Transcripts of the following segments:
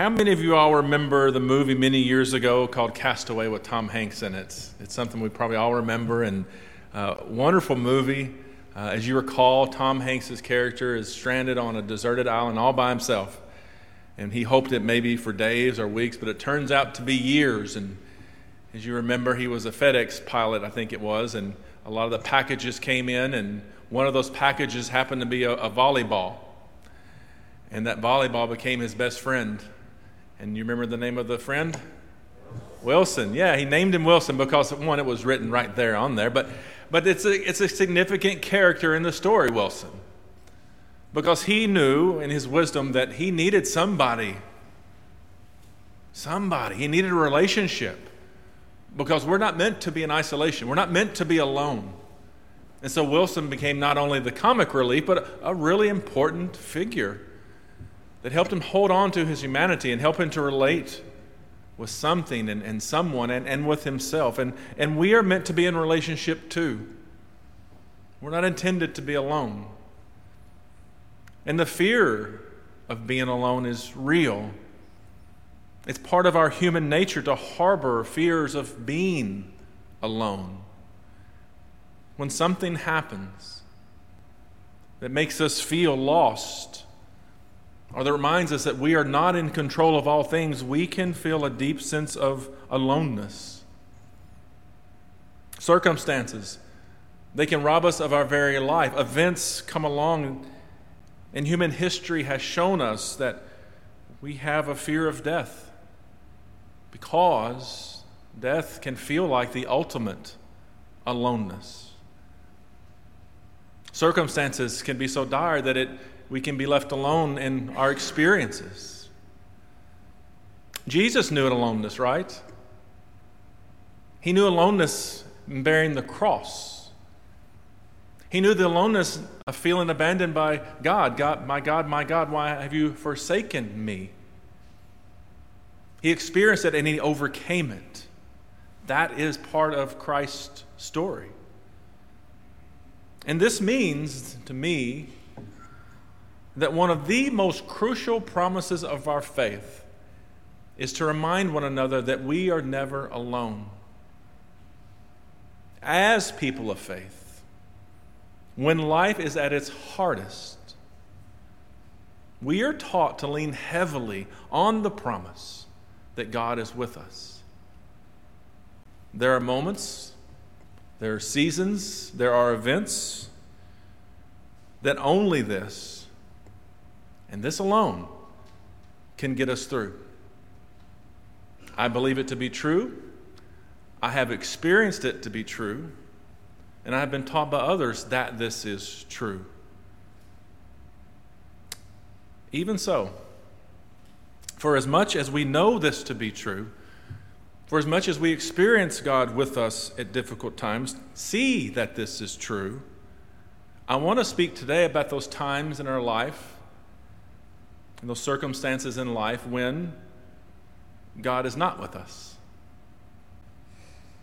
How many of you all remember the movie many years ago called Castaway with Tom Hanks in it? It's something we probably all remember, and uh, wonderful movie. Uh, as you recall, Tom Hanks's character is stranded on a deserted island all by himself, and he hoped it maybe for days or weeks, but it turns out to be years. And as you remember, he was a FedEx pilot, I think it was, and a lot of the packages came in, and one of those packages happened to be a, a volleyball, and that volleyball became his best friend and you remember the name of the friend? Wilson. Yeah, he named him Wilson because, one, it was written right there on there, but, but it's, a, it's a significant character in the story, Wilson. Because he knew in his wisdom that he needed somebody. Somebody. He needed a relationship. Because we're not meant to be in isolation, we're not meant to be alone. And so Wilson became not only the comic relief, but a, really important figure that helped him hold on to his humanity and help him to relate with something and, and someone and, and with himself. And, and we are meant to be in relationship too. We're not intended to be alone. And the fear of being alone is real. It's part of our human nature to harbor fears of being alone. When something happens that makes us feel lost, or that reminds us that we are not in control of all things, we can feel a deep sense of aloneness. Circumstances, they can rob us of our very life. Events come along, and human history has shown us that we have a fear of death because death can feel like the ultimate aloneness. Circumstances can be so dire that it we can be left alone in our experiences. Jesus knew aloneness, right? He knew aloneness in bearing the cross. He knew the aloneness of feeling abandoned by God. God, my God, my God, why have you forsaken me? He experienced it and he overcame it. That is part of Christ's story. And this means to me that one of the most crucial promises of our faith is to remind one another that we are never alone. As people of faith, when life is at its hardest, we are taught to lean heavily on the promise that God is with us. There are moments, there are seasons, there are events that only this and this alone can get us through. I believe it to be true. I have experienced it to be true. And I have been taught by others that this is true. Even so, for as much as we know this to be true, for as much as we experience God with us at difficult times, see that this is true, I want to speak today about those times in our life in those circumstances in life when God is not with us.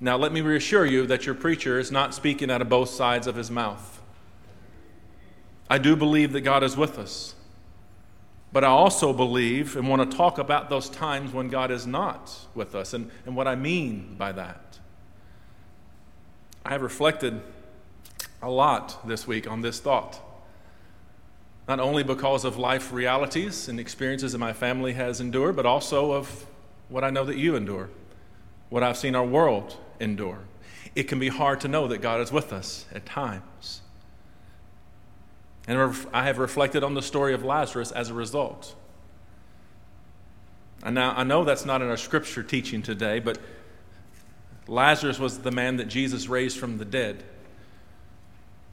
Now, let me reassure you that your preacher is not speaking out of both sides of his mouth. I do believe that God is with us. But I also believe and want to talk about those times when God is not with us and, and what I mean by that. I have reflected a lot this week on this thought not only because of life realities and experiences that my family has endured, but also of what I know that you endure, what I've seen our world endure. It can be hard to know that God is with us at times. And I have reflected on the story of Lazarus as a result. And now I know that's not in our scripture teaching today, but Lazarus was the man that Jesus raised from the dead.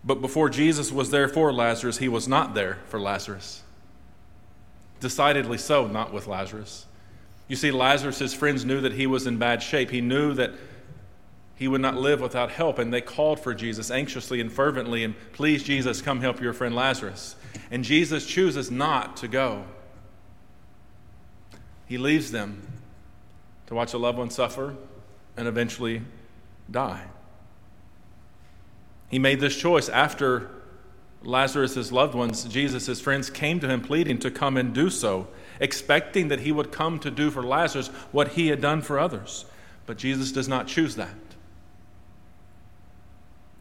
But before Jesus was there for Lazarus, he was not there for Lazarus. Decidedly so, not with Lazarus. You see, Lazarus, friends knew that he was in bad shape. He knew that he would not live without help, and they called for Jesus anxiously and fervently, and please, Jesus, come help your friend Lazarus. And Jesus chooses not to go. He leaves them to watch a loved one suffer and eventually die. He made this choice after Lazarus' loved ones, Jesus' friends, came to him pleading to come and do so. expecting that he would come to do for Lazarus what he had done for others. But Jesus does not choose that.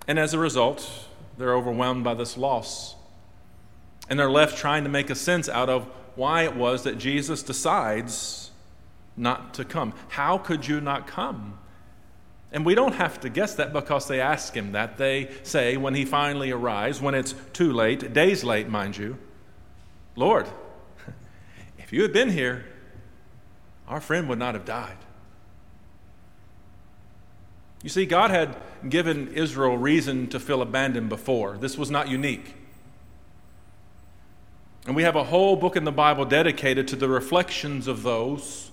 And as a result, they're overwhelmed by this loss. And they're left trying to make a sense out of why it was that Jesus decides not to come. How could you not come? And we don't have to guess that because they ask him that. They say, when he finally arrives, when it's too late, days late, mind you, Lord, if you had been here, our friend would not have died. You see, God had given Israel reason to feel abandoned before. This was not unique. And we have a whole book in the Bible dedicated to the reflections of those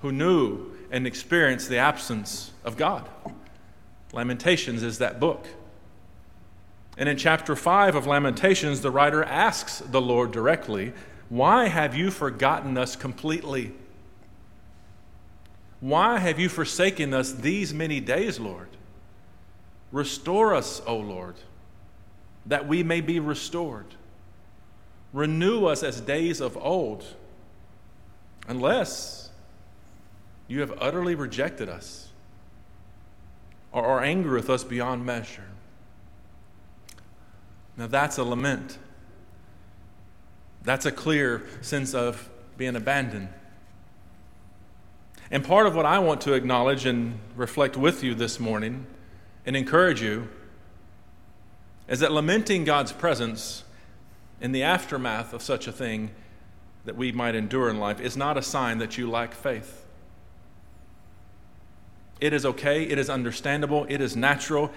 who knew and experience the absence of God. Lamentations is that book. And in chapter 5 of Lamentations, the writer asks the Lord directly, Why have you forgotten us completely? Why have you forsaken us these many days, Lord? Restore us, O Lord, that we may be restored. Renew us as days of old, unless you have utterly rejected us or are angry with us beyond measure. Now, that's a lament. That's a clear sense of being abandoned. And part of what I want to acknowledge and reflect with you this morning and encourage you is that lamenting God's presence in the aftermath of such a thing that we might endure in life is not a sign that you lack faith. It is okay, it is understandable, it is natural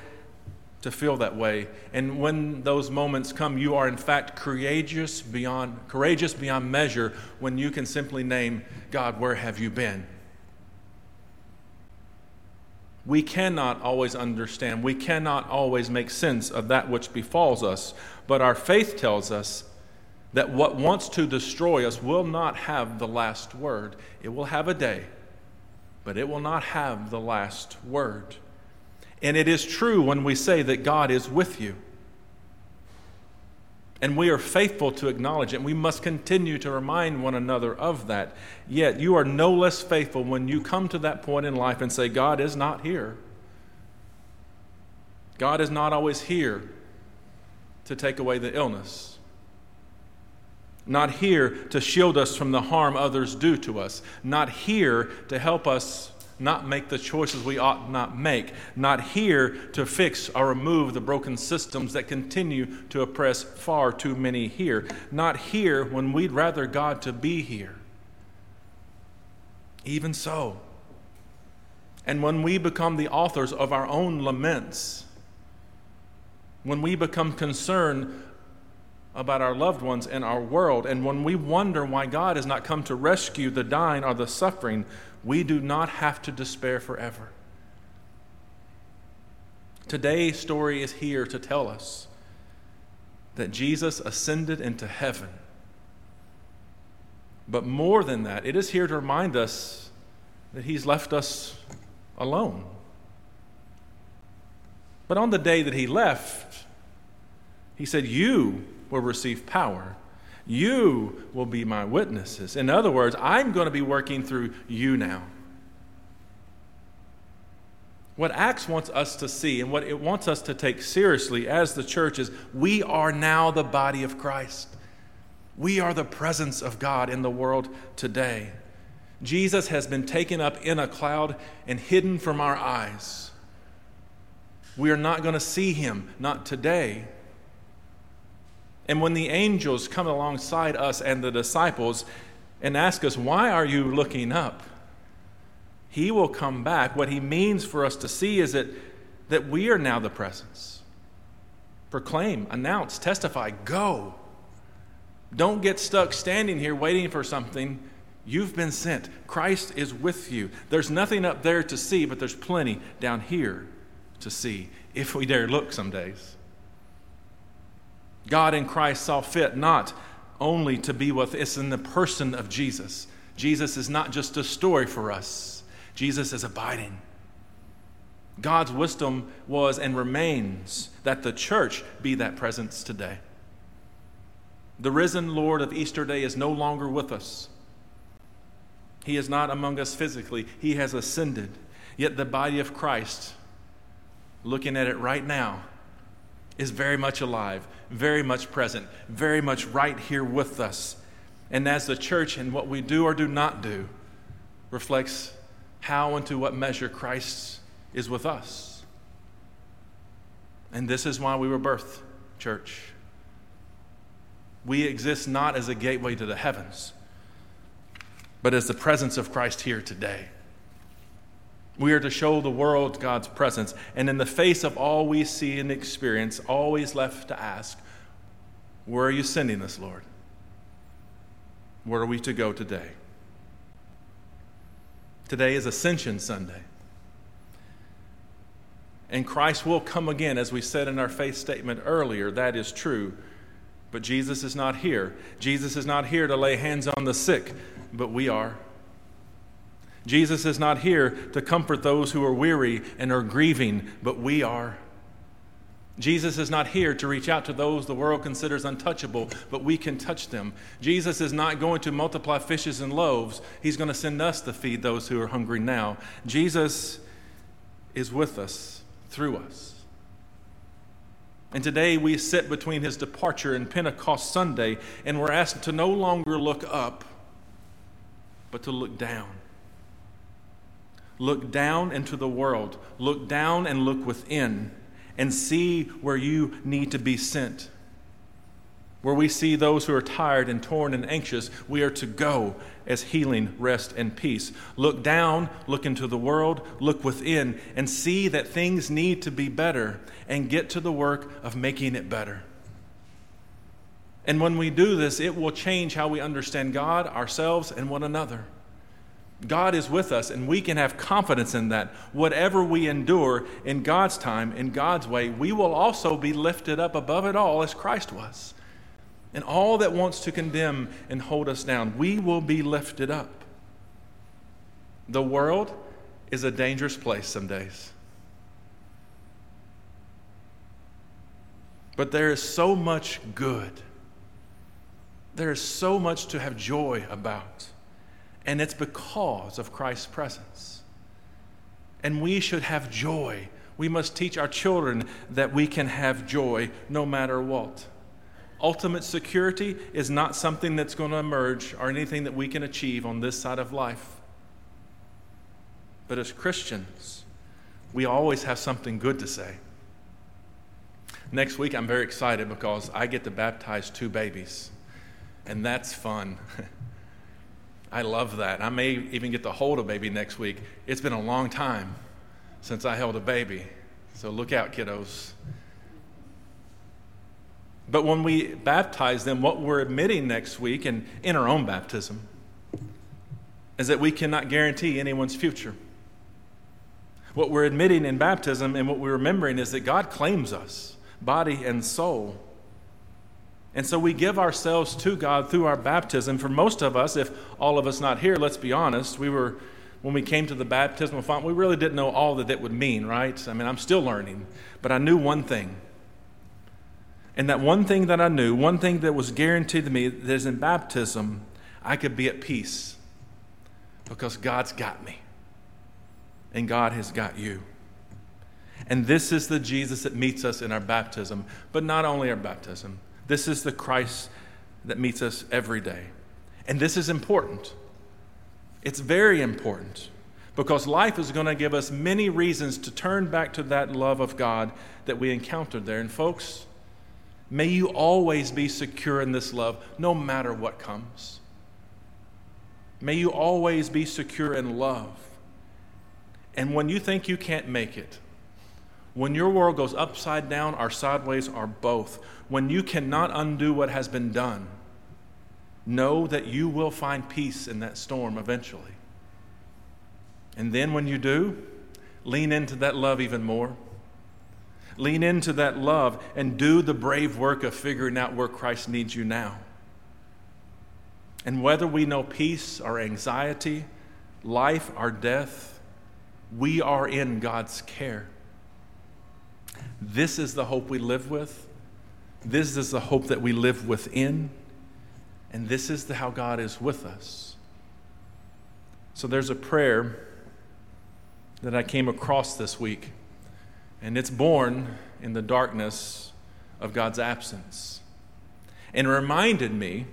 to feel that way. And when those moments come, you are in fact courageous beyond courageous beyond measure when you can simply name, God, where have you been? We cannot always understand, we cannot always make sense of that which befalls us, but our faith tells us that what wants to destroy us will not have the last word. It will have a day, but it will not have the last word. And it is true when we say that God is with you. And we are faithful to acknowledge it. And we must continue to remind one another of that. Yet you are no less faithful when you come to that point in life and say, God is not here. God is not always here to take away the illness, not here to shield us from the harm others do to us, not here to help us not make the choices we ought not make, not here to fix or remove the broken systems that continue to oppress far too many here, not here when we'd rather God to be here. Even so, and when we become the authors of our own laments, when we become concerned about our loved ones and our world, and when we wonder why God has not come to rescue the dying or the suffering, we do not have to despair forever. Today's story is here to tell us that Jesus ascended into heaven. But more than that, it is here to remind us that he's left us alone. But on the day that he left, he said, You will receive power you will be my witnesses. In other words, I'm going to be working through you now. What Acts wants us to see and what it wants us to take seriously as the church is we are now the body of Christ. We are the presence of God in the world today. Jesus has been taken up in a cloud and hidden from our eyes. We are not going to see him, not today. And when the angels come alongside us and the disciples and ask us, Why are you looking up? He will come back. What he means for us to see is that, that we are now the presence. Proclaim, announce, testify, go. Don't get stuck standing here waiting for something. You've been sent. Christ is with you. There's nothing up there to see, but there's plenty down here to see if we dare look some days. God in Christ saw fit not only to be with us in the person of Jesus. Jesus is not just a story for us, Jesus is abiding. God's wisdom was and remains that the church be that presence today. The risen Lord of Easter Day is no longer with us. He is not among us physically, He has ascended. Yet the body of Christ, looking at it right now, is very much alive, very much present, very much right here with us. And as the church and what we do or do not do reflects how and to what measure Christ is with us. And this is why we were birthed, church. We exist not as a gateway to the heavens, but as the presence of Christ here today. We are to show the world God's presence, and in the face of all we see and experience, always left to ask, Where are you sending us, Lord? Where are we to go today? Today is Ascension Sunday. And Christ will come again, as we said in our faith statement earlier. That is true. But Jesus is not here. Jesus is not here to lay hands on the sick, but we are. Jesus is not here to comfort those who are weary and are grieving, but we are. Jesus is not here to reach out to those the world considers untouchable, but we can touch them. Jesus is not going to multiply fishes and loaves. He's going to send us to feed those who are hungry now. Jesus is with us, through us. And today we sit between his departure and Pentecost Sunday, and we're asked to no longer look up, but to look down. Look down into the world, look down and look within, and see where you need to be sent. Where we see those who are tired and torn and anxious, we are to go as healing, rest, and peace. Look down, look into the world, look within, and see that things need to be better and get to the work of making it better. And when we do this, it will change how we understand God, ourselves, and one another. God is with us, and we can have confidence in that. Whatever we endure in God's time, in God's way, we will also be lifted up above it all as Christ was and all that wants to condemn and hold us down, we will be lifted up. The world is a dangerous place some days. But there is so much good. There is so much to have joy about. And it's because of Christ's presence. And we should have joy. We must teach our children that we can have joy no matter what. Ultimate security is not something that's going to emerge or anything that we can achieve on this side of life. But as Christians, we always have something good to say. Next week, I'm very excited because I get to baptize two babies, and that's fun. I love that. I may even get to hold a baby next week. It's been a long time since I held a baby, so look out, kiddos. But when we baptize them, what we're admitting next week and in our own baptism is that we cannot guarantee anyone's future. What we're admitting in baptism and what we're remembering is that God claims us, body and soul. And so we give ourselves to God through our baptism. For most of us, if all of us not here, let's be honest, we were when we came to the baptismal font, we really didn't know all that that would mean, right? I mean, I'm still learning, but I knew one thing and that one thing that I knew, one thing that was guaranteed to me, that is in baptism, I could be at peace because God's got me and God has got you. And this is the Jesus that meets us in our baptism, but not only our baptism. This is the Christ that meets us every day. And this is important. It's very important because life is going to give us many reasons to turn back to that love of God that we encountered there. And, folks, May you always be secure in this love, no matter what comes. May you always be secure in love. And when you think you can't make it, when your world goes upside down or sideways or both, when you cannot undo what has been done, know that you will find peace in that storm eventually. And then when you do, lean into that love even more. Lean into that love and do the brave work of figuring out where Christ needs you now. And whether we know peace or anxiety, life or death, we are in God's care. This is the hope we live with. This is the hope that we live within And this is the, how God is with us. So there's a prayer that I came across this week, and it's born in the darkness of God's absence. And reminded me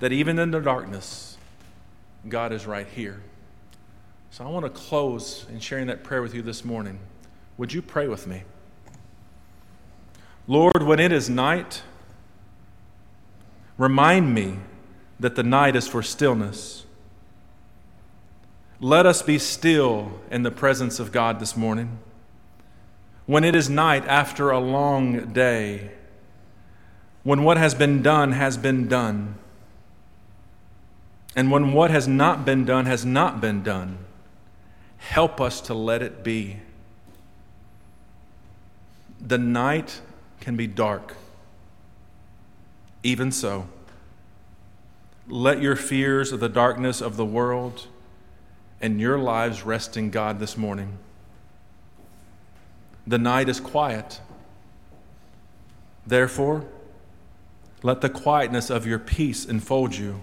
that even in the darkness, God is right here. So I want to close in sharing that prayer with you this morning. Would you pray with me? Lord, when it is night, remind me that the night is for stillness. Let us be still in the presence of God this morning. When it is night after a long day, when what has been done has been done, and when what has not been done has not been done, help us to let it be. The night can be dark. Even so, let your fears of the darkness of the world and your lives rest in God this morning. The night is quiet. Therefore, let the quietness of your peace enfold you,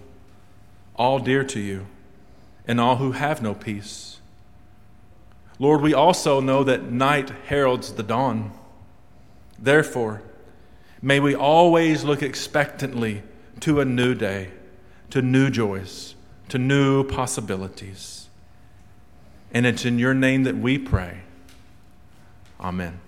all dear to you, and all who have no peace. Lord, we also know that night heralds the dawn. Therefore, may we always look expectantly to a new day, to new joys, to new possibilities. And it's in your name that we pray. Amen.